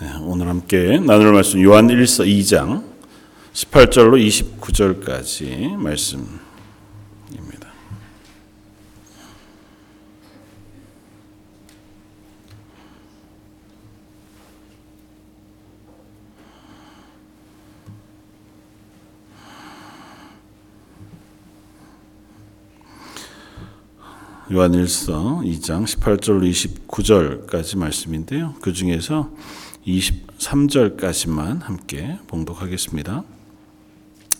네, 오늘 함께 나눌 말씀 요한 1서 2장 18절로 29절까지 말씀입니다. 요한일서 2장 18절로 29절까지 말씀인데요. 그 중에서 23절까지만 함께 봉독하겠습니다.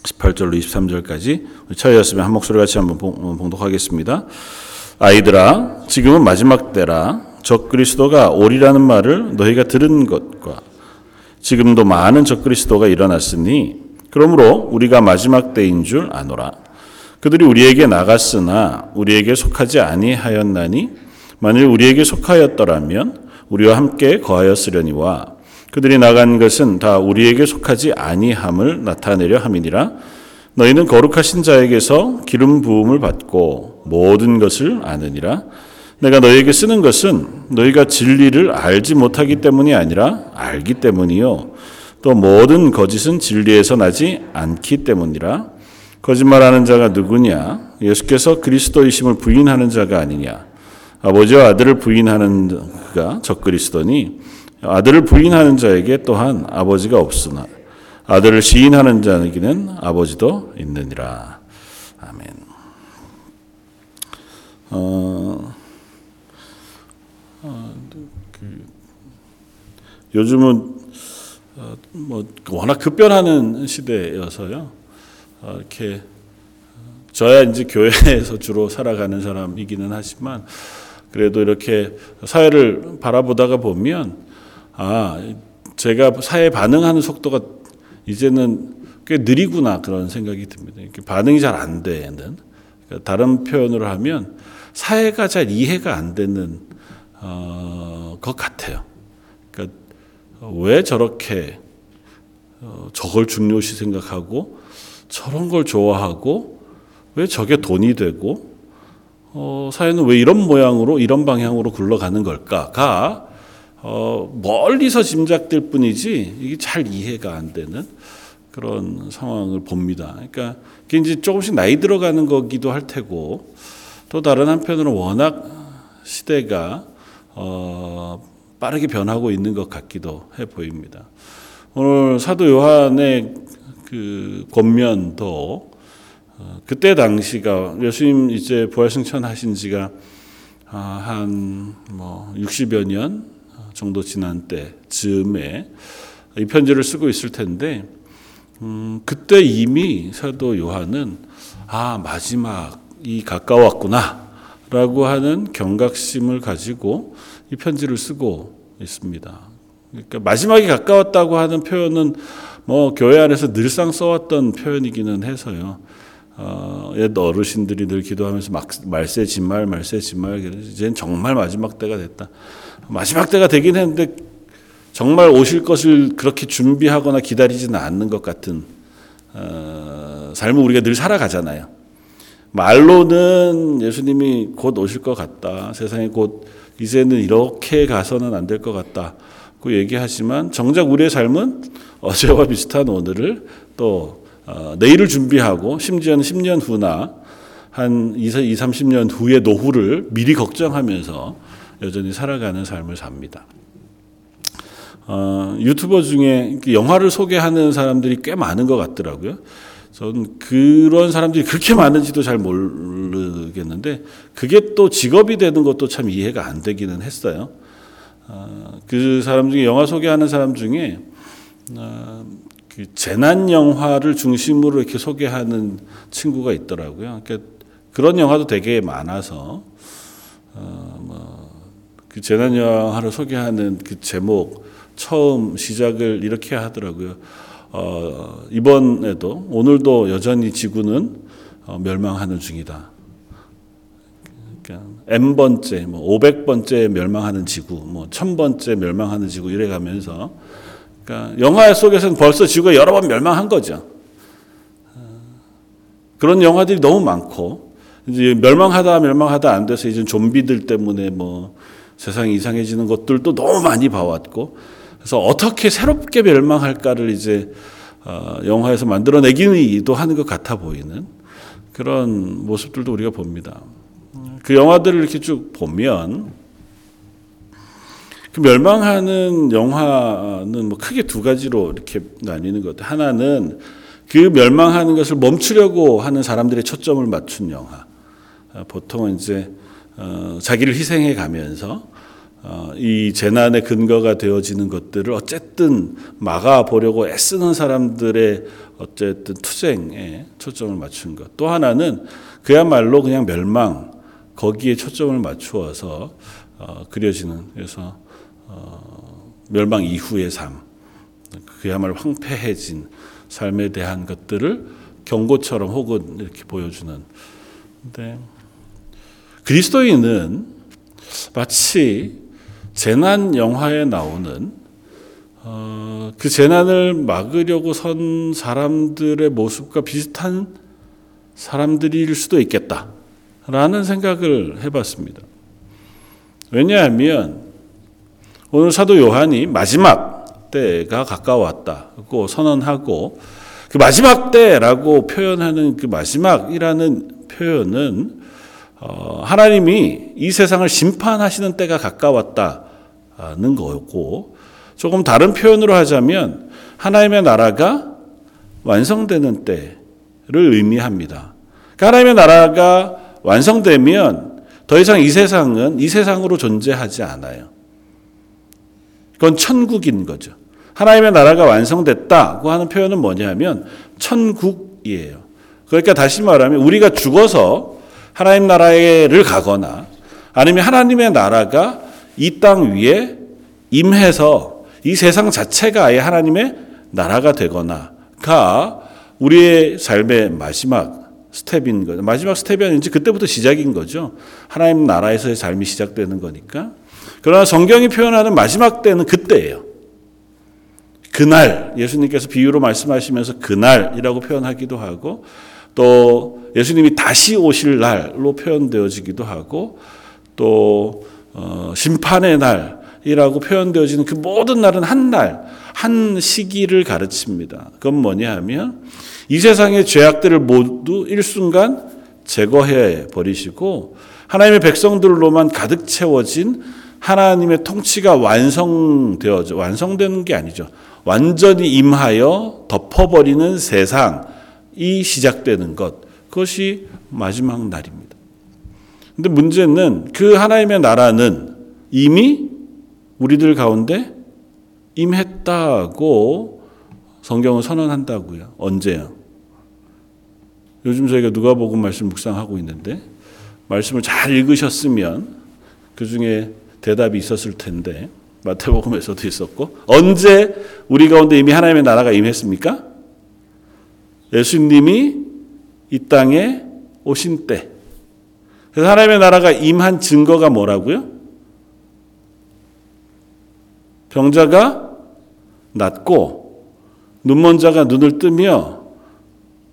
18절로 23절까지 차였으면 한 목소리 같이 한번 봉독하겠습니다. 아이들아 지금은 마지막 때라 적 그리스도가 오리라는 말을 너희가 들은 것과 지금도 많은 적 그리스도가 일어났으니 그러므로 우리가 마지막 때인 줄 아노라. 그들이 우리에게 나갔으나 우리에게 속하지 아니하였나니 만일 우리에게 속하였더라면 우리와 함께 거하였으려니와 그들이 나간 것은 다 우리에게 속하지 아니함을 나타내려 함이니라 너희는 거룩하신 자에게서 기름 부음을 받고 모든 것을 아느니라 내가 너희에게 쓰는 것은 너희가 진리를 알지 못하기 때문이 아니라 알기 때문이요 또 모든 거짓은 진리에서 나지 않기 때문이라 거짓말하는 자가 누구냐? 예수께서 그리스도이심을 부인하는 자가 아니냐? 아버지와 아들을 부인하는 그가 적그리스도니 아들을 부인하는 자에게 또한 아버지가 없으나 아들을 시인하는 자에게는 아버지도 있느니라. 아멘. 어, 어, 그, 요즘은 어, 뭐 워낙 급변하는 시대여서요. 어, 이렇게 저야 이제 교회에서 주로 살아가는 사람이기는 하지만 그래도 이렇게 사회를 바라보다가 보면 아 제가 사회 반응하는 속도가 이제는 꽤 느리구나 그런 생각이 듭니다. 이렇게 반응이 잘 안 되는 그러니까 다른 표현으로 하면 사회가 잘 이해가 안 되는 어, 것 같아요. 그러니까 왜 저렇게 어, 저걸 중요시 생각하고 저런 걸 좋아하고 왜 저게 돈이 되고 어, 사회는 왜 이런 모양으로 이런 방향으로 굴러가는 걸까가 어, 멀리서 짐작될 뿐이지 이게 잘 이해가 안 되는 그런 상황을 봅니다. 그러니까 이제 조금씩 나이 들어가는 거기도 할 테고 또 다른 한편으로 워낙 시대가 어, 빠르게 변하고 있는 것 같기도 해 보입니다. 오늘 사도 요한의 그 권면도 어, 그때 당시가 예수님 이제 부활승천하신 지가 아, 한뭐 60여 년 정도 지난 때 즈음에 이 편지를 쓰고 있을 텐데 음, 그때 이미 사도 요한은 아 마지막이 가까웠구나라고 하는 경각심을 가지고 이 편지를 쓰고 있습니다. 그러니까 마지막이 가까웠다고 하는 표현은 뭐 교회 안에서 늘상 써왔던 표현이기는 해서요. 어, 옛 어르신들이 늘 기도하면서 막, 말세 진말 말세 진말 이제는 정말 마지막 때가 됐다. 마지막 때가 되긴 했는데 정말 오실 것을 그렇게 준비하거나 기다리지는 않는 것 같은 어, 삶을 우리가 늘 살아가잖아요. 말로는 예수님이 곧 오실 것 같다. 세상에 곧 이제는 이렇게 가서는 안 될 것 같다. 그 얘기하지만 정작 우리의 삶은 어제와 비슷한 오늘을 또 어, 내일을 준비하고 심지어는 10년 후나 한 20, 30년 후의 노후를 미리 걱정하면서 여전히 살아가는 삶을 삽니다. 어, 유튜버 중에 영화를 소개하는 사람들이 꽤 많은 것 같더라고요. 전 그런 사람들이 그렇게 많은지도 잘 모르겠는데 그게 또 직업이 되는 것도 참 이해가 안 되기는 했어요. 어, 그 사람 중에 영화 소개하는 사람 중에 어, 그 재난 영화를 중심으로 이렇게 소개하는 친구가 있더라고요. 그러니까 그런 영화도 되게 많아서 어, 뭐 그 재난 영화를 소개하는 그 제목 처음 시작을 이렇게 하더라고요. 어, 이번에도 오늘도 여전히 지구는 어, 멸망하는 중이다. 그러니까 n 번째, 뭐 500번째 멸망하는 지구, 뭐 1000번째 멸망하는 지구 이래 가면서 그러니까 영화 속에서는 벌써 지구가 여러 번 멸망한 거죠. 그런 영화들이 너무 많고 이제 멸망하다 멸망하다 안 돼서 이제 좀비들 때문에 뭐 세상이 이상해지는 것들도 너무 많이 봐왔고 그래서 어떻게 새롭게 멸망할까를 이제 어, 영화에서 만들어내기도 하는 것 같아 보이는 그런 모습들도 우리가 봅니다. 그 영화들을 이렇게 쭉 보면 그 멸망하는 영화는 뭐 크게 두 가지로 이렇게 나뉘는 것 같아요. 하나는 그 멸망하는 것을 멈추려고 하는 사람들의 초점을 맞춘 영화. 어, 보통은 이제 어, 자기를 희생해 가면서 어, 이 재난의 근거가 되어지는 것들을 어쨌든 막아 보려고 애쓰는 사람들의 어쨌든 투쟁에 초점을 맞춘 것. 또 하나는 그야말로 그냥 멸망 거기에 초점을 맞추어서 어, 그려지는 그래서 어, 멸망 이후의 삶, 그야말로 황폐해진 삶에 대한 것들을 경고처럼 혹은 이렇게 보여주는. 근데 그리스도인은 마치 재난 영화에 나오는 어, 그 재난을 막으려고 선 사람들의 모습과 비슷한 사람들일 수도 있겠다라는 생각을 해봤습니다. 왜냐하면 오늘 사도 요한이 마지막 때가 가까웠다고 선언하고 그 마지막 때라고 표현하는 그 마지막이라는 표현은 어, 하나님이 이 세상을 심판하시는 때가 가까웠다는 거고 조금 다른 표현으로 하자면 하나님의 나라가 완성되는 때를 의미합니다. 그러니까 하나님의 나라가 완성되면 더 이상 이 세상은 이 세상으로 존재하지 않아요. 그건 천국인 거죠. 하나님의 나라가 완성됐다고 하는 표현은 뭐냐면 천국이에요. 그러니까 다시 말하면 우리가 죽어서 하나님 나라를 가거나 아니면 하나님의 나라가 이 땅 위에 임해서 이 세상 자체가 아예 하나님의 나라가 되거나가 우리의 삶의 마지막 스텝인 거죠. 마지막 스텝이 아닌지 그때부터 시작인 거죠. 하나님 나라에서의 삶이 시작되는 거니까. 그러나 성경이 표현하는 마지막 때는 그때예요. 그날 예수님께서 비유로 말씀하시면서 그날이라고 표현하기도 하고 또 예수님이 다시 오실 날로 표현되어지기도 하고 또 어, 심판의 날이라고 표현되어지는 그 모든 날은 한 날, 한 시기를 가르칩니다. 그건 뭐냐 하면 이 세상의 죄악들을 모두 일순간 제거해 버리시고 하나님의 백성들로만 가득 채워진 하나님의 통치가 완성되어져 완성되는 게 아니죠. 완전히 임하여 덮어버리는 세상이 시작되는 것. 그것이 마지막 날입니다. 근데 문제는 그 하나님의 나라는 이미 우리들 가운데 임했다고 성경은 선언한다고요. 언제요? 요즘 저희가 누가복음 말씀 묵상하고 있는데 말씀을 잘 읽으셨으면 그 중에 대답이 있었을 텐데 마태복음에서도 있었고 언제 우리 가운데 이미 하나님의 나라가 임했습니까? 예수님이 이 땅에 오신 때. 그래서 하나님의 나라가 임한 증거가 뭐라고요? 병자가 낫고 눈먼 자가 눈을 뜨며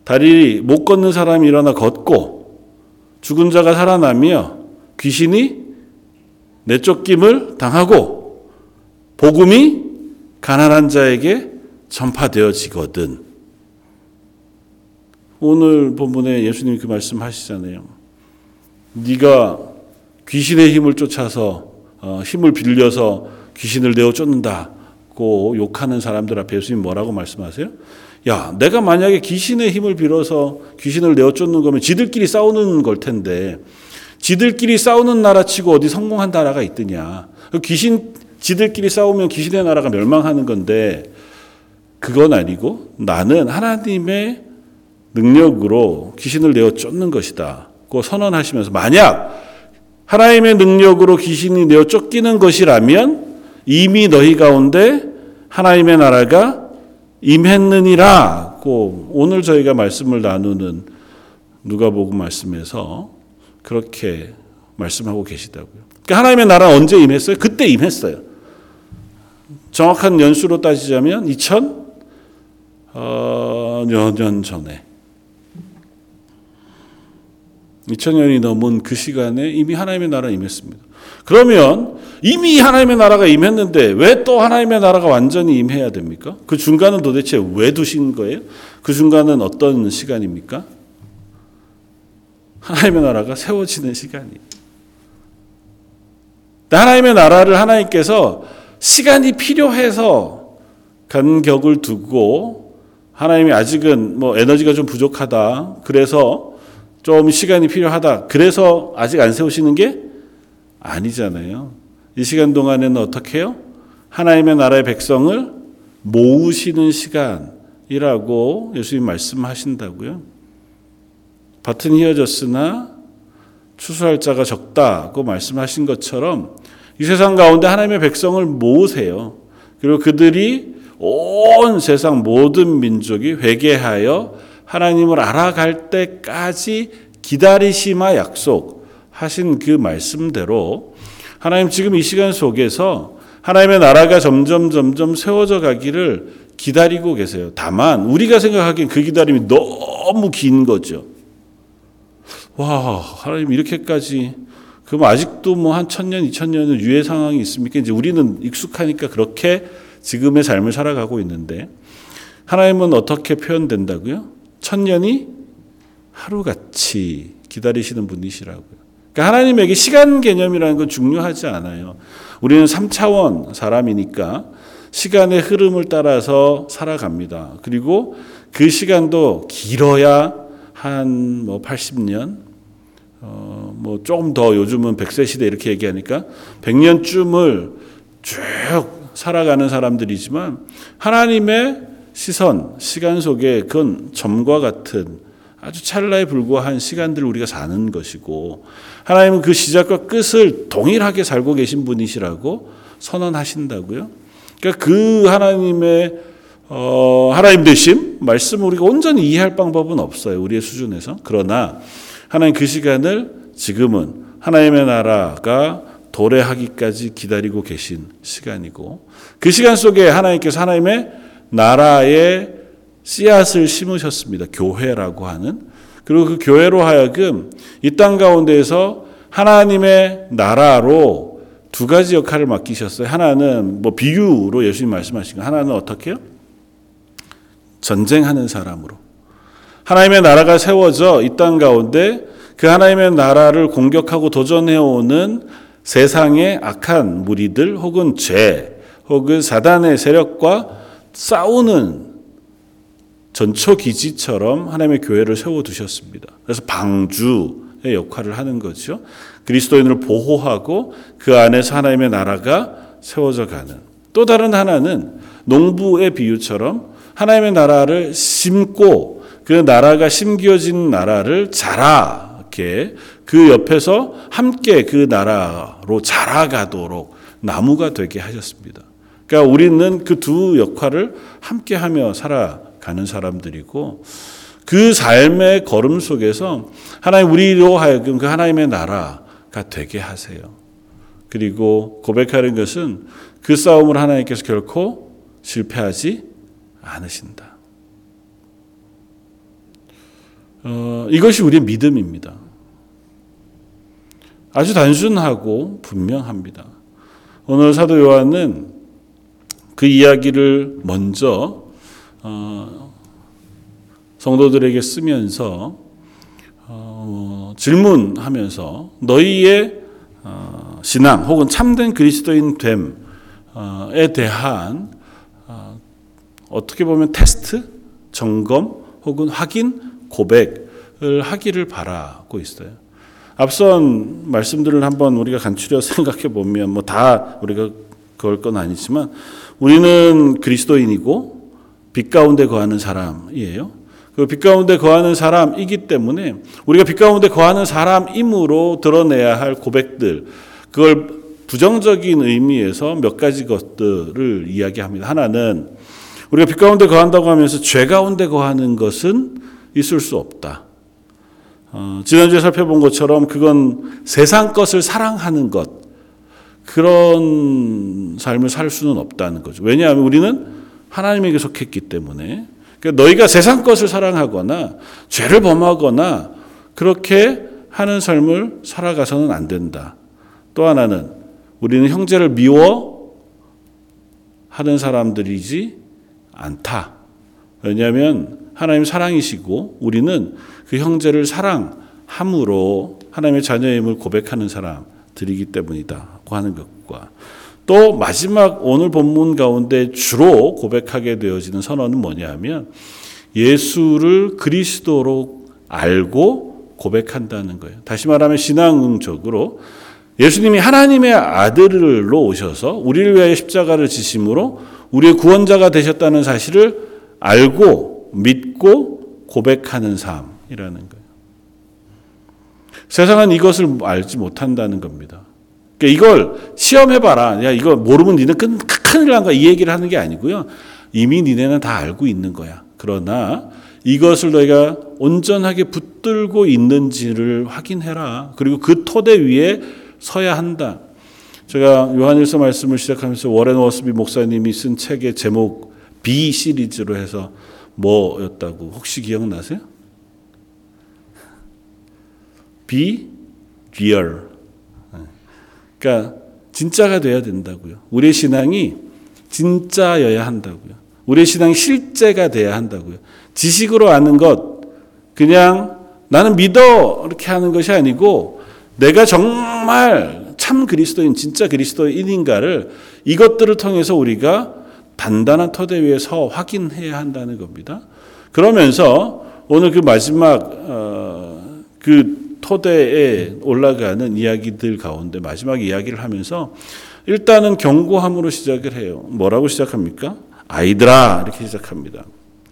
다리 못 걷는 사람이 일어나 걷고 죽은 자가 살아나며 귀신이 내쫓김을 당하고 복음이 가난한 자에게 전파되어지거든. 오늘 본문에 예수님이 그 말씀 하시잖아요. 네가 귀신의 힘을 쫓아서 어, 힘을 빌려서 귀신을 내어 쫓는다고 욕하는 사람들 앞에 예수님 뭐라고 말씀하세요? 야, 내가 만약에 귀신의 힘을 빌어서 귀신을 내어 쫓는 거면 지들끼리 싸우는 걸 텐데 지들끼리 싸우는 나라 치고 어디 성공한 나라가 있더냐. 그 귀신, 지들끼리 싸우면 귀신의 나라가 멸망하는 건데, 그건 아니고 나는 하나님의 능력으로 귀신을 내어 쫓는 것이다. 고 선언하시면서 만약 하나님의 능력으로 귀신이 내어 쫓기는 것이라면 이미 너희 가운데 하나님의 나라가 임했느니라고 오늘 저희가 말씀을 나누는 누가복음 말씀에서 그렇게 말씀하고 계시다고요. 그러니까 하나님의 나라 언제 임했어요? 그때 임했어요. 정확한 연수로 따지자면 2000 어, 년 전에 2000년이 넘은 그 시간에 이미 하나님의 나라 임했습니다. 그러면 이미 하나님의 나라가 임했는데 왜 또 하나님의 나라가 완전히 임해야 됩니까? 그 중간은 도대체 왜 두신 거예요? 그 중간은 어떤 시간입니까? 하나님의 나라가 세워지는 시간이에요. 하나님의 나라를 하나님께서 시간이 필요해서 간격을 두고 하나님이 아직은 뭐 에너지가 좀 부족하다. 그래서 좀 시간이 필요하다. 그래서 아직 안 세우시는 게 아니잖아요. 이 시간 동안에는 어떻게 해요? 하나님의 나라의 백성을 모으시는 시간이라고 예수님 말씀하신다고요. 밭은 휘어졌으나 추수할 자가 적다고 말씀하신 것처럼 이 세상 가운데 하나님의 백성을 모으세요. 그리고 그들이 온 세상 모든 민족이 회개하여 하나님을 알아갈 때까지 기다리시마 약속하신 그 말씀대로 하나님 지금 이 시간 속에서 하나님의 나라가 점점 점점 세워져 가기를 기다리고 계세요. 다만 우리가 생각하기엔 그 기다림이 너무 긴 거죠. 와, 하나님 이렇게까지 그럼 아직도 뭐 한 천년, 이천 년은 유해 상황이 있습니까? 이제 우리는 익숙하니까 그렇게 지금의 삶을 살아가고 있는데 하나님은 어떻게 표현된다고요? 천년이 하루같이 기다리시는 분이시라고요. 그러니까 하나님에게 시간 개념이라는 건 중요하지 않아요. 우리는 3차원 사람이니까 시간의 흐름을 따라서 살아갑니다. 그리고 그 시간도 길어야 한 뭐 80년, 어, 뭐 조금 더 요즘은 100세 시대 이렇게 얘기하니까 100년쯤을 쭉 살아가는 사람들이지만 하나님의 시선, 시간 속에 그건 점과 같은 아주 찰나에 불과한 시간들을 우리가 사는 것이고 하나님은 그 시작과 끝을 동일하게 살고 계신 분이시라고 선언하신다고요. 그러니까 그 하나님의 어, 하나님 되심 말씀을 우리가 온전히 이해할 방법은 없어요. 우리의 수준에서. 그러나 하나님 그 시간을 지금은 하나님의 나라가 도래하기까지 기다리고 계신 시간이고 그 시간 속에 하나님께서 하나님의 나라의 씨앗을 심으셨습니다. 교회라고 하는 그리고 그 교회로 하여금 이 땅 가운데에서 하나님의 나라로 두 가지 역할을 맡기셨어요. 하나는 뭐 비유로 예수님 말씀하신 거 하나는 어떻게 요 전쟁하는 사람으로 하나님의 나라가 세워져 이 땅 가운데 그 하나님의 나라를 공격하고 도전해오는 세상의 악한 무리들 혹은 죄 혹은 사단의 세력과 싸우는 전초 기지처럼 하나님의 교회를 세워 두셨습니다. 그래서 방주의 역할을 하는 거죠. 그리스도인을 보호하고 그 안에서 하나님의 나라가 세워져 가는. 또 다른 하나는 농부의 비유처럼 하나님의 나라를 심고 그 나라가 심겨진 나라를 자라게 그 옆에서 함께 그 나라로 자라가도록 나무가 되게 하셨습니다. 그러니까 우리는 그 두 역할을 함께 하며 살아가는 사람들이고 그 삶의 걸음 속에서 하나님 우리로 하여금 그 하나님의 나라가 되게 하세요. 그리고 고백하는 것은 그 싸움을 하나님께서 결코 실패하지 않으신다. 어, 이것이 우리의 믿음입니다. 아주 단순하고 분명합니다. 오늘 사도 요한은 그 이야기를 먼저 어, 성도들에게 쓰면서 어, 질문하면서 너희의 어, 신앙 혹은 참된 그리스도인 됨에 대한 어, 어떻게 보면 테스트, 점검 혹은 확인, 고백을 하기를 바라고 있어요. 앞선 말씀들을 한번 우리가 간추려 생각해 보면 뭐 다 우리가 그럴 건 아니지만 우리는 그리스도인이고 빛 가운데 거하는 사람이에요. 그빛 가운데 거하는 사람이기 때문에 우리가 빛 가운데 거하는 사람임으로 드러내야 할 고백들 그걸 부정적인 의미에서 몇 가지 것들을 이야기합니다. 하나는 우리가 빛 가운데 거한다고 하면서 죄 가운데 거하는 것은 있을 수 없다. 어, 지난주에 살펴본 것처럼 그건 세상 것을 사랑하는 것 그런 삶을 살 수는 없다는 거죠. 왜냐하면 우리는 하나님에게 속했기 때문에 그러니까 너희가 세상 것을 사랑하거나 죄를 범하거나 그렇게 하는 삶을 살아가서는 안 된다. 또 하나는 우리는 형제를 미워 하는 사람들이지 않다. 왜냐하면 하나님 사랑이시고 우리는 그 형제를 사랑함으로 하나님의 자녀임을 고백하는 사람들이기 때문이다 고 하는 것과 또 마지막 오늘 본문 가운데 주로 고백하게 되어지는 선언은 뭐냐 하면 예수를 그리스도로 알고 고백한다는 거예요. 다시 말하면 신앙적으로 예수님이 하나님의 아들로 오셔서 우리를 위하여 십자가를 지심으로 우리의 구원자가 되셨다는 사실을 알고 믿고 고백하는 삶이라는 거예요. 세상은 이것을 알지 못한다는 겁니다. 그러니까 이걸 시험해봐라. 야, 이거 모르면 니네 큰, 큰일 난 거야. 이 얘기를 하는 게 아니고요. 이미 니네는 다 알고 있는 거야. 그러나 이것을 너희가 온전하게 붙들고 있는지를 확인해라. 그리고 그 토대 위에 서야 한다. 제가 요한일서 말씀을 시작하면서 워렌 워스비 목사님이 쓴 책의 제목 B 시리즈로 해서 뭐였다고 혹시 기억나세요? Be real. 그러니까 진짜가 돼야 된다고요. 우리의 신앙이 진짜여야 한다고요. 우리의 신앙이 실제가 돼야 한다고요. 지식으로 아는 것 그냥 나는 믿어 이렇게 하는 것이 아니고 내가 정말 참 그리스도인 진짜 그리스도인인가를 이것들을 통해서 우리가 단단한 터대 위에서 확인해야 한다는 겁니다. 그러면서 오늘 그 마지막 어, 그 토대에 올라가는 이야기들 가운데 마지막 이야기를 하면서 일단은 경고함으로 시작을 해요. 뭐라고 시작합니까? 아이들아 이렇게 시작합니다.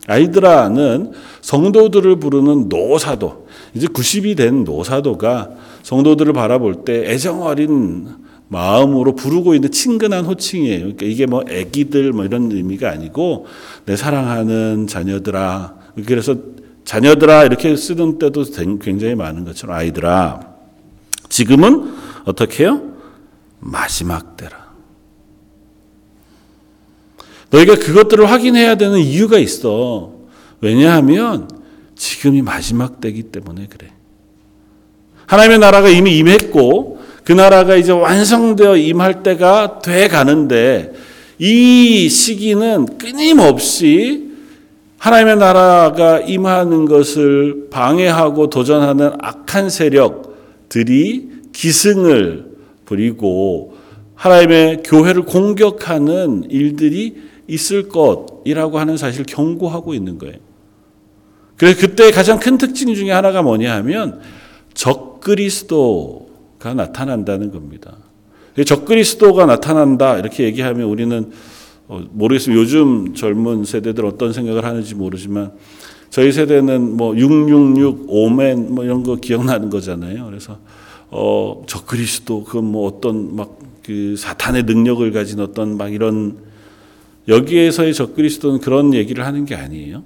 아이들아는 성도들을 부르는 노사도 이제 90이 된 노사도가 성도들을 바라볼 때 애정 어린 마음으로 부르고 있는 친근한 호칭이에요. 그러니까 이게 뭐 애기들 뭐 이런 의미가 아니고 내 사랑하는 자녀들아. 그래서 자녀들아 이렇게 쓰는 때도 굉장히 많은 것처럼 아이들아. 지금은 어떻게 해요? 마지막 때라. 너희가 그것들을 확인해야 되는 이유가 있어. 왜냐하면 지금이 마지막 때기 때문에 그래. 하나님의 나라가 이미 임했고 그 나라가 이제 완성되어 임할 때가 돼 가는데 이 시기는 끊임없이 하나님의 나라가 임하는 것을 방해하고 도전하는 악한 세력들이 기승을 부리고 하나님의 교회를 공격하는 일들이 있을 것이라고 하는 사실을 경고하고 있는 거예요. 그래서 그때 가장 큰 특징 중에 하나가 뭐냐 하면 적그리스도가 나타난다는 겁니다. 적그리스도가 나타난다 이렇게 얘기하면 우리는 어, 모르겠어요. 요즘 젊은 세대들 어떤 생각을 하는지 모르지만 저희 세대는 뭐 666, 오멘 뭐 이런 거 기억나는 거잖아요. 그래서 어, 적그리스도 그 뭐 어떤 막 그 사탄의 능력을 가진 어떤 막 이런 여기에서의 적그리스도는 그런 얘기를 하는 게 아니에요.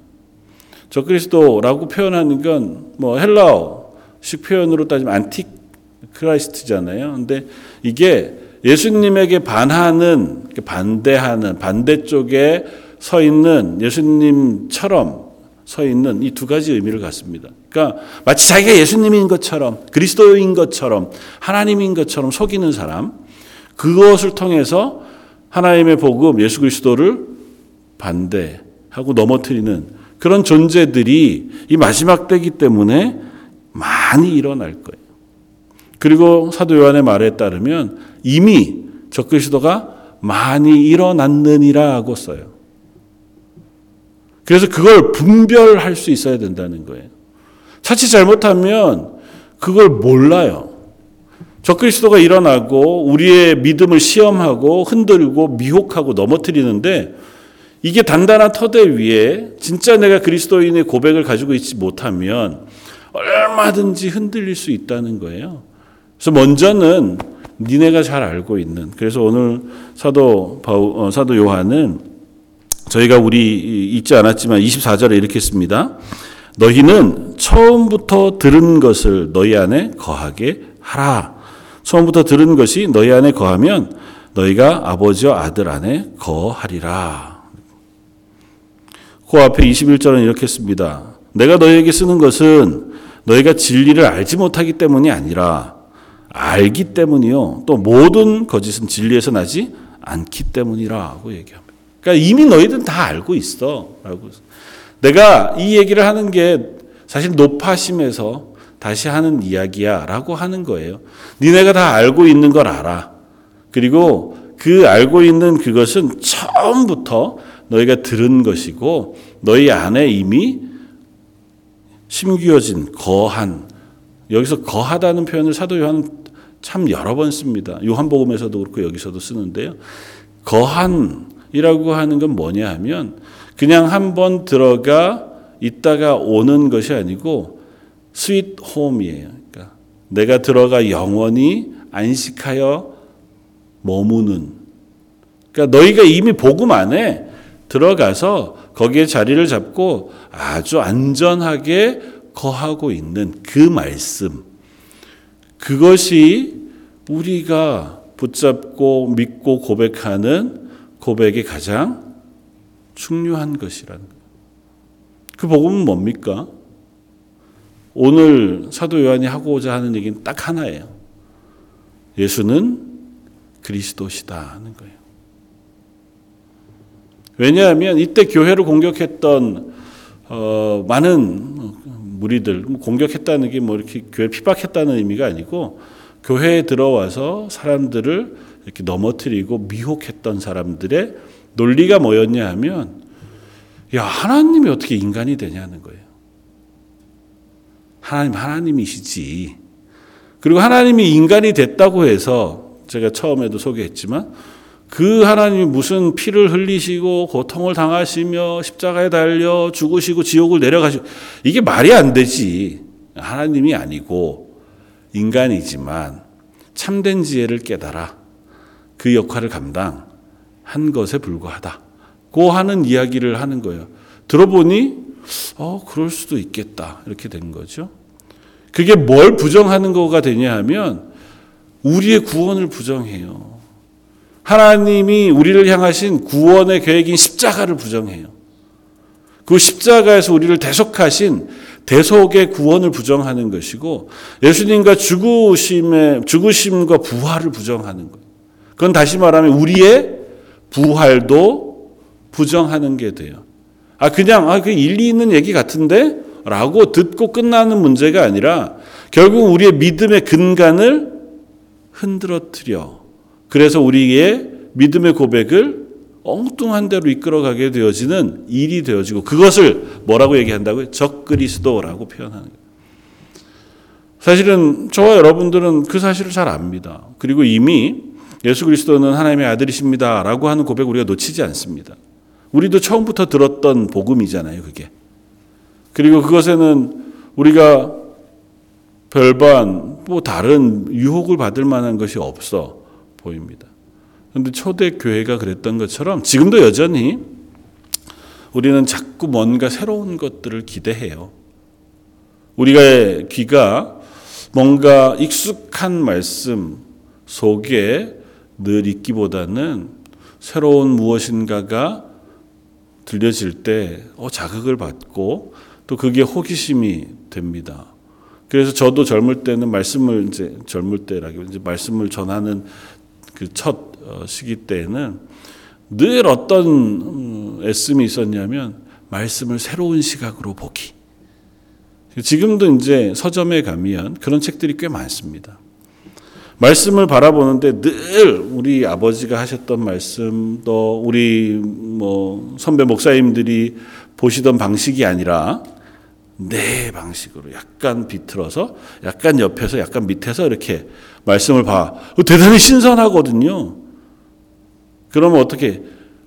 적그리스도라고 표현하는 건 뭐 헬라어식 표현으로 따지면 Antichrist잖아요. 근데 이게 예수님에게 반하는 반대하는 반대쪽에 서 있는 예수님처럼 서 있는 이 두 가지 의미를 갖습니다. 그러니까 마치 자기가 예수님인 것처럼 그리스도인 것처럼 하나님인 것처럼 속이는 사람 그것을 통해서 하나님의 복음 예수 그리스도를 반대하고 넘어뜨리는 그런 존재들이 이 마지막 때기 때문에 많이 일어날 거예요. 그리고 사도 요한의 말에 따르면 이미 적그리스도가 많이 일어났느니라 하고 써요. 그래서 그걸 분별할 수 있어야 된다는 거예요. 자칫 잘못하면 그걸 몰라요. 적그리스도가 일어나고 우리의 믿음을 시험하고 흔들고 미혹하고 넘어뜨리는데 이게 단단한 터대 위에 진짜 내가 그리스도인의 고백을 가지고 있지 못하면 얼마든지 흔들릴 수 있다는 거예요. 그래서 먼저는 니네가 잘 알고 있는 그래서 오늘 사도 바우, 어, 사도 요한은 저희가 우리 읽지 않았지만 24절에 이렇게 씁니다. 너희는 처음부터 들은 것을 너희 안에 거하게 하라. 처음부터 들은 것이 너희 안에 거하면 너희가 아버지와 아들 안에 거하리라. 그 앞에 21절은 이렇게 씁니다. 내가 너희에게 쓰는 것은 너희가 진리를 알지 못하기 때문이 아니라 알기 때문이요. 또 모든 거짓은 진리에서 나지 않기 때문이라고 얘기합니다. 그러니까 이미 너희들은 다 알고 있어. 라고. 내가 이 얘기를 하는 게 사실 높아심에서 다시 하는 이야기야. 라고 하는 거예요. 니네가 다 알고 있는 걸 알아. 그리고 그 알고 있는 그것은 처음부터 너희가 들은 것이고 너희 안에 이미 심기어진 거한 여기서 거하다는 표현을 사도 요한 참 여러 번 씁니다. 요한복음에서도 그렇고 여기서도 쓰는데요. 거한이라고 하는 건 뭐냐 하면 그냥 한 번 들어가 있다가 오는 것이 아니고 sweet home이에요. 그러니까 내가 들어가 영원히 안식하여 머무는. 그러니까 너희가 이미 복음 안에 들어가서 거기에 자리를 잡고 아주 안전하게 거하고 있는 그 말씀. 그것이 우리가 붙잡고 믿고 고백하는 고백이 가장 중요한 것이라는. 그 복음은 뭡니까? 오늘 사도 요한이 하고자 하는 얘기는 딱 하나예요. 예수는 그리스도시다 하는 거예요. 왜냐하면 이때 교회를 공격했던 어, 많은 무리들 공격했다는 게 뭐 이렇게 교회 피박했다는 의미가 아니고 교회에 들어와서 사람들을 이렇게 넘어뜨리고 미혹했던 사람들의 논리가 뭐였냐 하면 야 하나님이 어떻게 인간이 되냐는 거예요. 하나님 하나님이시지. 그리고 하나님이 인간이 됐다고 해서 제가 처음에도 소개했지만 그 하나님이 무슨 피를 흘리시고 고통을 당하시며 십자가에 달려 죽으시고 지옥을 내려가시고 이게 말이 안 되지. 하나님이 아니고 인간이지만 참된 지혜를 깨달아 그 역할을 감당한 것에 불과하다. 고 하는 이야기를 하는 거예요. 들어보니 어 그럴 수도 있겠다. 이렇게 된 거죠. 그게 뭘 부정하는 거가 되냐 하면 우리의 구원을 부정해요. 하나님이 우리를 향하신 구원의 계획인 십자가를 부정해요. 그 십자가에서 우리를 대속하신 대속의 구원을 부정하는 것이고 예수님과 죽으심의 죽으심과 부활을 부정하는 것. 그건 다시 말하면 우리의 부활도 부정하는 게 돼요. 아 그냥 아그 일리 있는 얘기 같은데 라고 듣고 끝나는 문제가 아니라 결국 우리의 믿음의 근간을 흔들어뜨려 그래서 우리의 믿음의 고백을 엉뚱한 대로 이끌어가게 되어지는 일이 되어지고 그것을 뭐라고 얘기한다고요? 적그리스도라고 표현하는 거예요. 사실은 저와 여러분들은 그 사실을 잘 압니다. 그리고 이미 예수 그리스도는 하나님의 아들이십니다라고 하는 고백 우리가 놓치지 않습니다. 우리도 처음부터 들었던 복음이잖아요, 그게. 그리고 그것에는 우리가 별반 뭐 다른 유혹을 받을 만한 것이 없어 보입니다. 그런데 초대 교회가 그랬던 것처럼 지금도 여전히 우리는 자꾸 뭔가 새로운 것들을 기대해요. 우리가 귀가 뭔가 익숙한 말씀 속에 늘 있기보다는 새로운 무엇인가가 들려질 때 어, 자극을 받고 또 그게 호기심이 됩니다. 그래서 저도 젊을 때는 말씀을 이제 젊을 때라기 이제 말씀을 전하는 그첫 어, 시기 때에는 늘 어떤 음, 애씀이 있었냐면 말씀을 새로운 시각으로 보기. 지금도 이제 서점에 가면 그런 책들이 꽤 많습니다. 말씀을 바라보는데 늘 우리 아버지가 하셨던 말씀 또 우리 뭐 선배 목사님들이 보시던 방식이 아니라 내 방식으로 약간 비틀어서 약간 옆에서 약간 밑에서 이렇게 말씀을 봐. 대단히 신선하거든요. 그러면 어떻게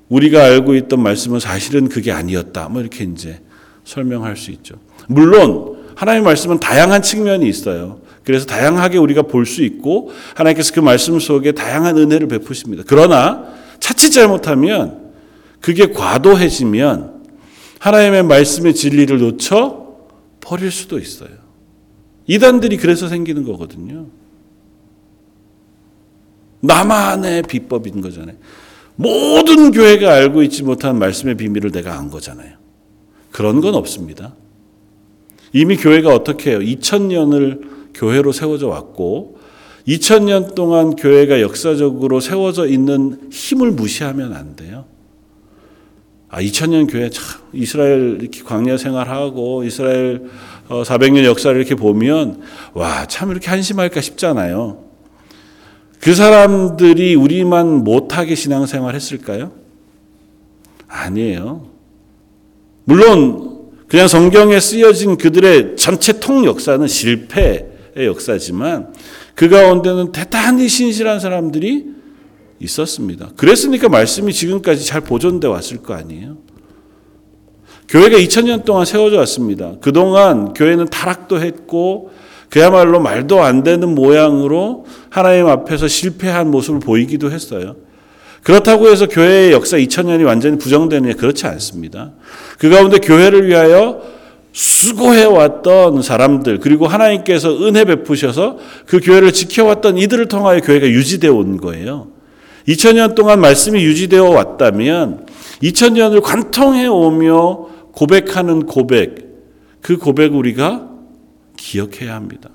우리가 알고 있던 말씀은 사실은 그게 아니었다. 뭐 이렇게 이제 설명할 수 있죠. 물론 하나님의 말씀은 다양한 측면이 있어요. 그래서 다양하게 우리가 볼 수 있고 하나님께서 그 말씀 속에 다양한 은혜를 베푸십니다. 그러나 차치 잘못하면 그게 과도해지면 하나님의 말씀의 진리를 놓쳐 버릴 수도 있어요. 이단들이 그래서 생기는 거거든요. 나만의 비법인 거잖아요. 모든 교회가 알고 있지 못한 말씀의 비밀을 내가 안 거잖아요. 그런 건 없습니다. 이미 교회가 어떻게 해요? 2000년을 교회로 세워져 왔고 2000년 동안 교회가 역사적으로 세워져 있는 힘을 무시하면 안 돼요. 아, 2000년 교회 참 이스라엘 이렇게 광야 생활하고 이스라엘 400년 어, 역사를 이렇게 보면 와, 참 이렇게 한심할까 싶잖아요. 그 사람들이 우리만 못하게 신앙생활 했을까요? 아니에요. 물론 그냥 성경에 쓰여진 그들의 전체 통 역사는 실패의 역사지만 그 가운데는 대단히 신실한 사람들이 있었습니다. 그랬으니까 말씀이 지금까지 잘 보존돼 왔을 거 아니에요. 교회가 2000년 동안 세워져 왔습니다. 그동안 교회는 타락도 했고 그야말로 말도 안 되는 모양으로 하나님 앞에서 실패한 모습을 보이기도 했어요. 그렇다고 해서 교회의 역사 2000년이 완전히 부정되느냐 그렇지 않습니다. 그 가운데 교회를 위하여 수고해 왔던 사람들 그리고 하나님께서 은혜 베푸셔서 그 교회를 지켜왔던 이들을 통하여 교회가 유지되어 온 거예요. 2000년 동안 말씀이 유지되어 왔다면 2000년을 관통해 오며 고백하는 고백 그 고백 우리가 기억해야 합니다.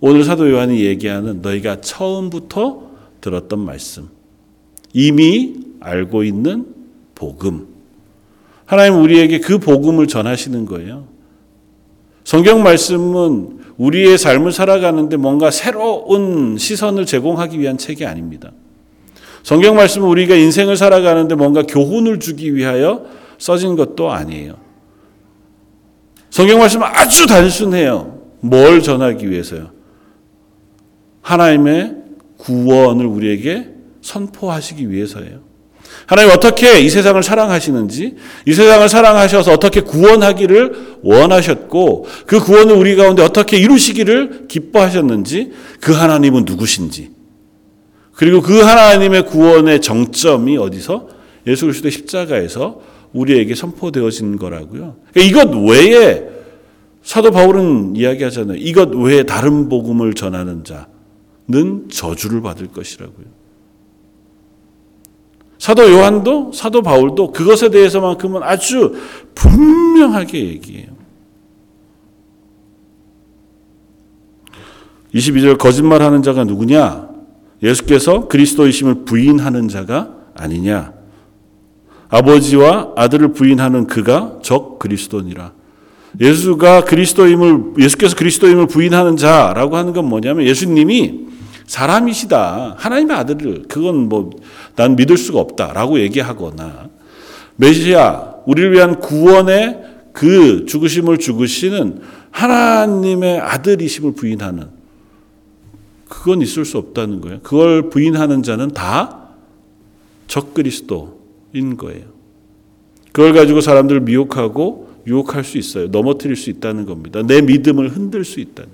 오늘 사도 요한이 얘기하는 너희가 처음부터 들었던 말씀, 이미 알고 있는 복음. 하나님 우리에게 그 복음을 전하시는 거예요. 성경 말씀은 우리의 삶을 살아가는데 뭔가 새로운 시선을 제공하기 위한 책이 아닙니다. 성경 말씀은 우리가 인생을 살아가는데 뭔가 교훈을 주기 위하여 써진 것도 아니에요. 성경 말씀은 아주 단순해요. 뭘 전하기 위해서요? 하나님의 구원을 우리에게 선포하시기 위해서예요. 하나님 어떻게 이 세상을 사랑하시는지, 이 세상을 사랑하셔서 어떻게 구원하기를 원하셨고, 그 구원을 우리 가운데 어떻게 이루시기를 기뻐하셨는지, 그 하나님은 누구신지, 그리고 그 하나님의 구원의 정점이 어디서? 예수 그리스도의 십자가에서 우리에게 선포되어진 거라고요. 그러니까 이것 외에 사도 바울은 이야기하잖아요. 이것 외에 다른 복음을 전하는 자는 저주를 받을 것이라고요. 사도 요한도 사도 바울도 그것에 대해서만큼은 아주 분명하게 얘기해요. 22절 거짓말하는 자가 누구냐? 예수께서 그리스도이심을 부인하는 자가 아니냐? 아버지와 아들을 부인하는 그가 적 그리스도니라. 예수가 그리스도임을 예수께서 그리스도임을 부인하는 자라고 하는 건 뭐냐면 예수님이 사람이시다. 하나님의 아들을 그건 뭐 난 믿을 수가 없다라고 얘기하거나 메시아 우리를 위한 구원의 그 죽으심을 죽으시는 하나님의 아들이심을 부인하는 그건 있을 수 없다는 거예요. 그걸 부인하는 자는 다 적그리스도인 거예요. 그걸 가지고 사람들을 미혹하고 유혹할 수 있어요. 넘어뜨릴 수 있다는 겁니다. 내 믿음을 흔들 수 있다는.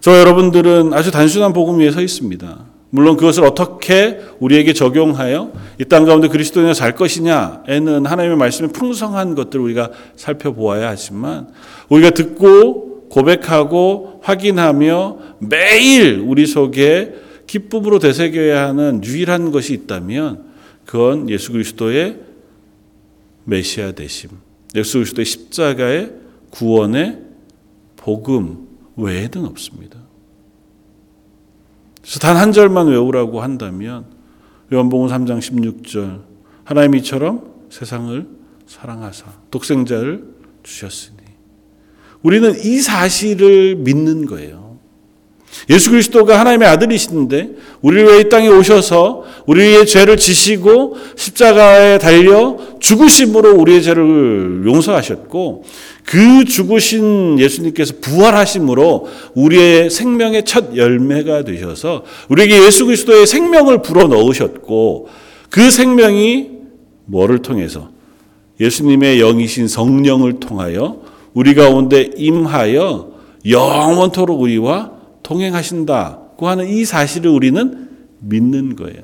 저 여러분들은 아주 단순한 복음 위에 서 있습니다. 물론 그것을 어떻게 우리에게 적용하여 이 땅 가운데 그리스도인으로 살 것이냐에는 하나님의 말씀의 풍성한 것들을 우리가 살펴보아야 하지만 우리가 듣고 고백하고 확인하며 매일 우리 속에 기쁨으로 되새겨야 하는 유일한 것이 있다면 그건 예수 그리스도의 메시아 되심, 예수 그리스도의 십자가의 구원의 복음 외에는 없습니다. 그래서 단 한 절만 외우라고 한다면 요한복음 3장 16절 하나님 이처럼 세상을 사랑하사 독생자를 주셨으니 우리는 이 사실을 믿는 거예요. 예수 그리스도가 하나님의 아들이신데 우리를 위해 이 땅에 오셔서 우리의 죄를 지시고 십자가에 달려 죽으심으로 우리의 죄를 용서하셨고 그 죽으신 예수님께서 부활하심으로 우리의 생명의 첫 열매가 되셔서 우리에게 예수 그리스도의 생명을 불어 넣으셨고 그 생명이 뭐를 통해서 예수님의 영이신 성령을 통하여 우리 가운데 임하여 영원토록 우리와 동행하신다고 하는 이 사실을 우리는 믿는 거예요.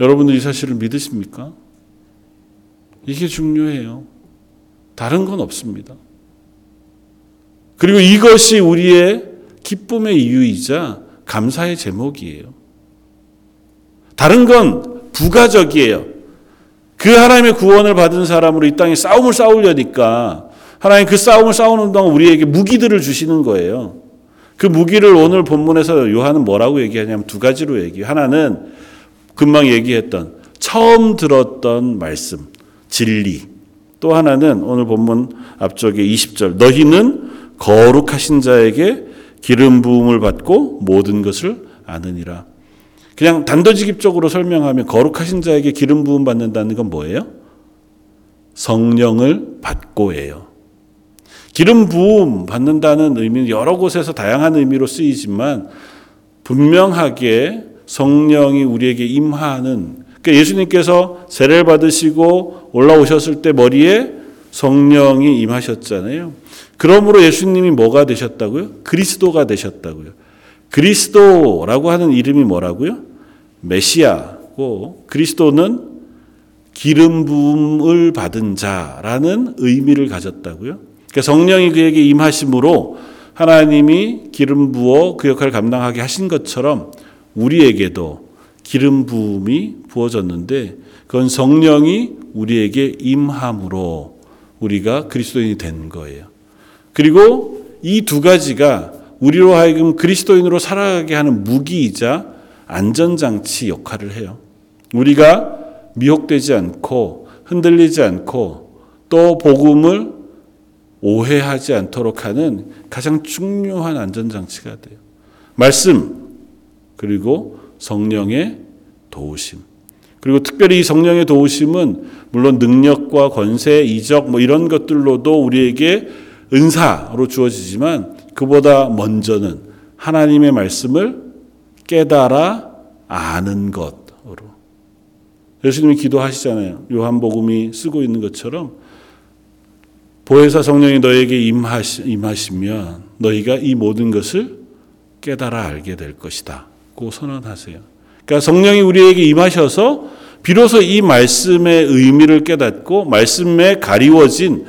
여러분들 이 사실을 믿으십니까? 이게 중요해요. 다른 건 없습니다. 그리고 이것이 우리의 기쁨의 이유이자 감사의 제목이에요. 다른 건 부가적이에요. 그 하나님의 구원을 받은 사람으로 이 땅에 싸움을 싸우려니까 하나님 그 싸움을 싸우는 동안 우리에게 무기들을 주시는 거예요. 그 무기를 오늘 본문에서 요한은 뭐라고 얘기하냐면 두 가지로 얘기해요. 하나는 금방 얘기했던 처음 들었던 말씀, 진리. 또 하나는 오늘 본문 앞쪽에 20절 너희는 거룩하신 자에게 기름 부음을 받고 모든 것을 아느니라. 그냥 단도직입적으로 설명하면 거룩하신 자에게 기름 부음 받는다는 건 뭐예요? 성령을 받고예요. 기름 부음 받는다는 의미는 여러 곳에서 다양한 의미로 쓰이지만 분명하게 성령이 우리에게 임하는 그러니까 예수님께서 세례를 받으시고 올라오셨을 때 머리에 성령이 임하셨잖아요. 그러므로 예수님이 뭐가 되셨다고요? 그리스도가 되셨다고요. 그리스도라고 하는 이름이 뭐라고요? 메시아고 그리스도는 기름 부음을 받은 자라는 의미를 가졌다고요. 그러니까 성령이 그에게 임하심으로 하나님이 기름 부어 그 역할을 감당하게 하신 것처럼 우리에게도 기름 부음이 부어졌는데 그건 성령이 우리에게 임함으로 우리가 그리스도인이 된 거예요. 그리고 이 두 가지가 우리로 하여금 그리스도인으로 살아가게 하는 무기이자 안전장치 역할을 해요. 우리가 미혹되지 않고 흔들리지 않고 또 복음을 오해하지 않도록 하는 가장 중요한 안전장치가 돼요. 말씀, 그리고 성령의 도우심. 그리고 특별히 이 성령의 도우심은 물론 능력과 권세, 이적 뭐 이런 것들로도 우리에게 은사로 주어지지만 그보다 먼저는 하나님의 말씀을 깨달아 아는 것으로. 예수님이 기도하시잖아요. 요한복음이 쓰고 있는 것처럼 보혜사 성령이 너에게 임하시, 임하시면 너희가 이 모든 것을 깨달아 알게 될 것이다. 고 선언하세요. 그러니까 성령이 우리에게 임하셔서 비로소 이 말씀의 의미를 깨닫고 말씀에 가리워진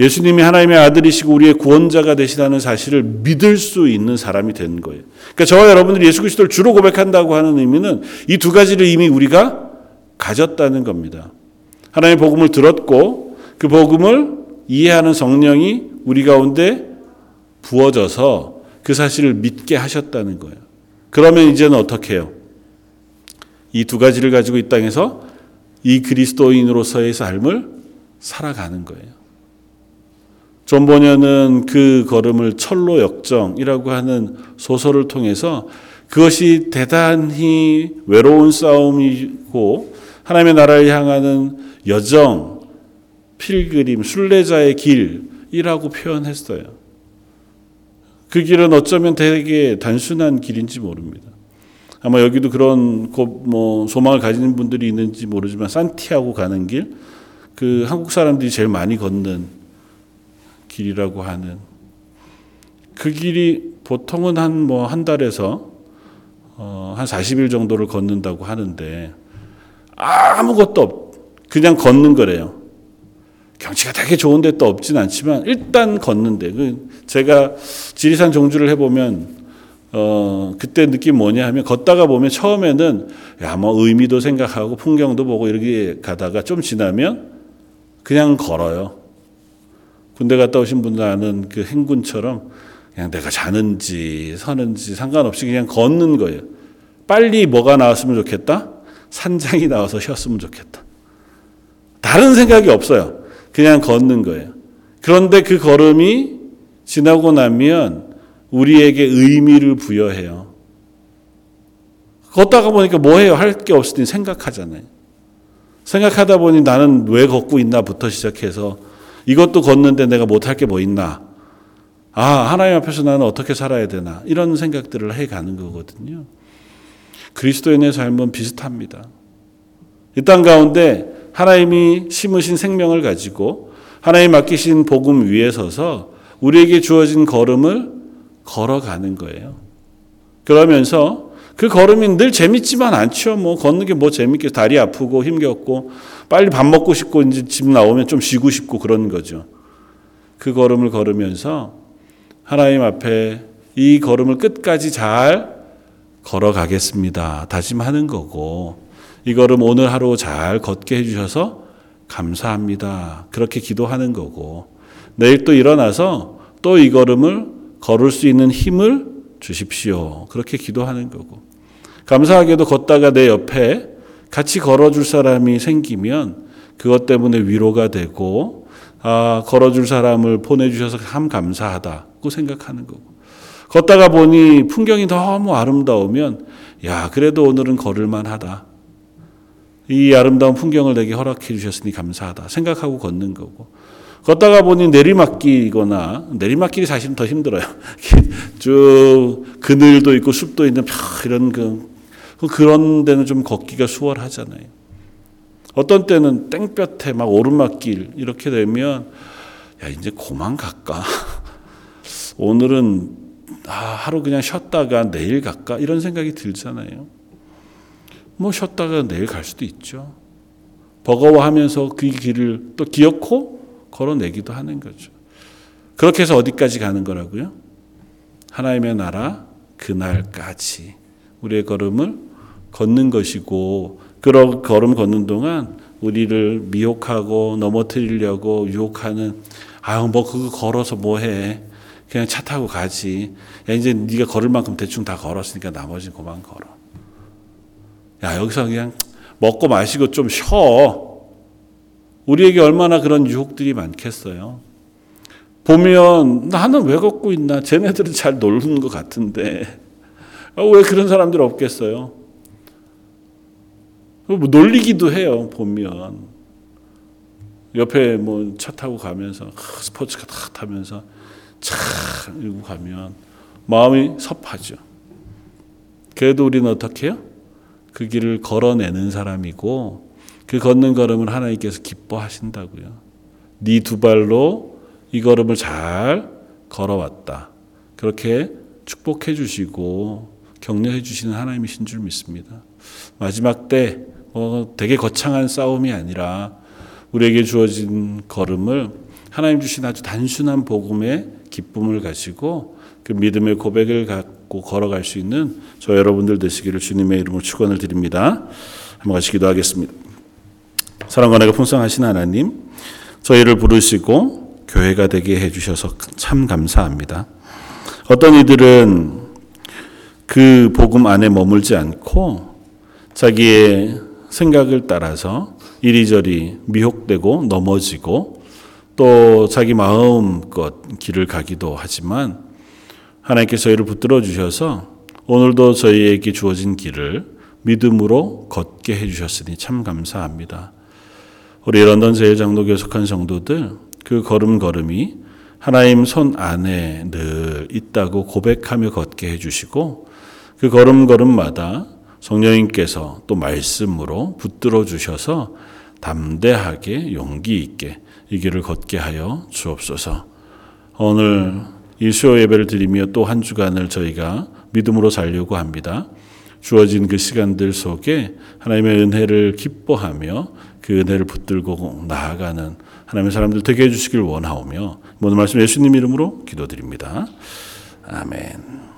예수님이 하나님의 아들이시고 우리의 구원자가 되시다는 사실을 믿을 수 있는 사람이 된 거예요. 그러니까 저와 여러분들이 예수 그리스도를 주로 고백한다고 하는 의미는 이 두 가지를 이미 우리가 가졌다는 겁니다. 하나님의 복음을 들었고 그 복음을 이해하는 성령이 우리 가운데 부어져서 그 사실을 믿게 하셨다는 거예요. 그러면 이제는 어떻게 해요? 이 두 가지를 가지고 이 땅에서 이 그리스도인으로서의 삶을 살아가는 거예요. 존 버니언은 그 걸음을 천로역정이라고 하는 소설을 통해서 그것이 대단히 외로운 싸움이고 하나님의 나라를 향하는 여정, 필그림, 순례자의 길이라고 표현했어요. 그 길은 어쩌면 되게 단순한 길인지 모릅니다. 아마 여기도 그런 뭐 소망을 가지는 분들이 있는지 모르지만 산티아고 가는 길, 그 한국 사람들이 제일 많이 걷는 길이라고 하는 그 길이 보통은 한뭐 한 달에서 어, 한 40일 정도를 걷는다고 하는데 아무것도 없, 그냥 걷는 거래요. 경치가 되게 좋은데 또 없진 않지만 일단 걷는데 그 제가 지리산 종주를 해보면 어 그때 느낌 뭐냐 하면 걷다가 보면 처음에는 야 뭐 의미도 생각하고 풍경도 보고 이렇게 가다가 좀 지나면 그냥 걸어요. 군대 갔다 오신 분들 아는 그 행군처럼 그냥 내가 자는지 서는지 상관없이 그냥 걷는 거예요. 빨리 뭐가 나왔으면 좋겠다? 산장이 나와서 쉬었으면 좋겠다. 다른 생각이 없어요. 그냥 걷는 거예요. 그런데 그 걸음이 지나고 나면 우리에게 의미를 부여해요. 걷다가 보니까 뭐 해요? 할게때 생각하잖아요. 생각하다 보니 나는 왜 걷고 있나부터 시작해서 이것도 걷는데 내가 못할 게 뭐 있나? 아, 하나님 앞에서 나는 어떻게 살아야 되나? 이런 생각들을 해 가는 거거든요. 그리스도인의 삶은 비슷합니다. 이 땅 가운데 하나님이 심으신 생명을 가지고 하나님 맡기신 복음 위에 서서 우리에게 주어진 걸음을 걸어가는 거예요. 그러면서 그 걸음이 늘 재밌지만 않죠. 뭐 걷는 게 뭐 재밌게 다리 아프고 힘겹고 빨리 밥 먹고 싶고 이제 집 나오면 좀 쉬고 싶고 그런 거죠. 그 걸음을 걸으면서 하나님 앞에 이 걸음을 끝까지 잘 걸어가겠습니다. 다짐하는 거고 이 걸음 오늘 하루 잘 걷게 해주셔서 감사합니다. 그렇게 기도하는 거고 내일 또 일어나서 또 이 걸음을 걸을 수 있는 힘을 주십시오. 그렇게 기도하는 거고. 감사하게도 걷다가 내 옆에 같이 걸어줄 사람이 생기면 그것 때문에 위로가 되고, 아, 걸어줄 사람을 보내주셔서 참 감사하다고 생각하는 거고. 걷다가 보니 풍경이 너무 아름다우면, 야, 그래도 오늘은 걸을만 하다. 이 아름다운 풍경을 내게 허락해 주셨으니 감사하다. 생각하고 걷는 거고. 걷다가 보니 내리막길이거나, 내리막길이 사실은 더 힘들어요. 쭉 그늘도 있고 숲도 있는 이런 그, 그런 데는 좀 걷기가 수월하잖아요. 어떤 때는 땡볕에 막 오르막길 이렇게 되면, 야, 이제 고만 갈까? 오늘은 아, 하루 그냥 쉬었다가 내일 갈까? 이런 생각이 들잖아요. 뭐 쉬었다가 내일 갈 수도 있죠. 버거워하면서 그 길을 또 기어코 걸어내기도 하는 거죠. 그렇게 해서 어디까지 가는 거라고요? 하나님의 나라 그날까지 우리의 걸음을 걷는 것이고 그런 걸음 걷는 동안 우리를 미혹하고 넘어뜨리려고 유혹하는 아유 뭐 그거 걸어서 뭐 해. 그냥 차 타고 가지. 야 이제 네가 걸을 만큼 대충 다 걸었으니까 나머지는 그만 걸어. 야 여기서 그냥 먹고 마시고 좀 쉬어. 우리에게 얼마나 그런 유혹들이 많겠어요? 보면 나는 왜 걷고 있나? 쟤네들은 잘 놀는 것 같은데. 아, 왜 그런 사람들 없겠어요 뭐 놀리기도 해요 보면 옆에 뭐 차 타고 가면서 스포츠카 탁 타면서 차 이러고 가면 마음이 섭하죠. 그래도 우리는 어떻게 해요? 그 길을 걸어내는 사람이고 그 걷는 걸음을 하나님께서 기뻐하신다고요. 네 두 발로 이 걸음을 잘 걸어왔다. 그렇게 축복해 주시고 격려해 주시는 하나님이신 줄 믿습니다. 마지막 때 어, 되게 거창한 싸움이 아니라 우리에게 주어진 걸음을 하나님 주신 아주 단순한 복음의 기쁨을 가지고 그 믿음의 고백을 갖고 걸어갈 수 있는 저 여러분들 되시기를 주님의 이름으로 축원을 드립니다. 한번 같이 기도하겠습니다. 사랑과 내가 풍성하신 하나님, 저희를 부르시고 교회가 되게 해주셔서 참 감사합니다. 어떤 이들은 그 복음 안에 머물지 않고 자기의 생각을 따라서 이리저리 미혹되고 넘어지고 또 자기 마음껏 길을 가기도 하지만 하나님께서 저희를 붙들어 주셔서 오늘도 저희에게 주어진 길을 믿음으로 걷게 해주셨으니 참 감사합니다. 우리 런던 제일장로 속한 성도들 그 걸음걸음이 하나님 손 안에 늘 있다고 고백하며 걷게 해주시고 그 걸음걸음마다 성령님께서 또 말씀으로 붙들어 주셔서 담대하게 용기 있게 이 길을 걷게 하여 주옵소서. 오늘 이 수요 예배를 드리며 또 한 주간을 저희가 믿음으로 살려고 합니다. 주어진 그 시간들 속에 하나님의 은혜를 기뻐하며 그 은혜를 붙들고 나아가는 하나님의 사람들 되게 해주시길 원하오며 모든 말씀 예수님 이름으로 기도드립니다. 아멘.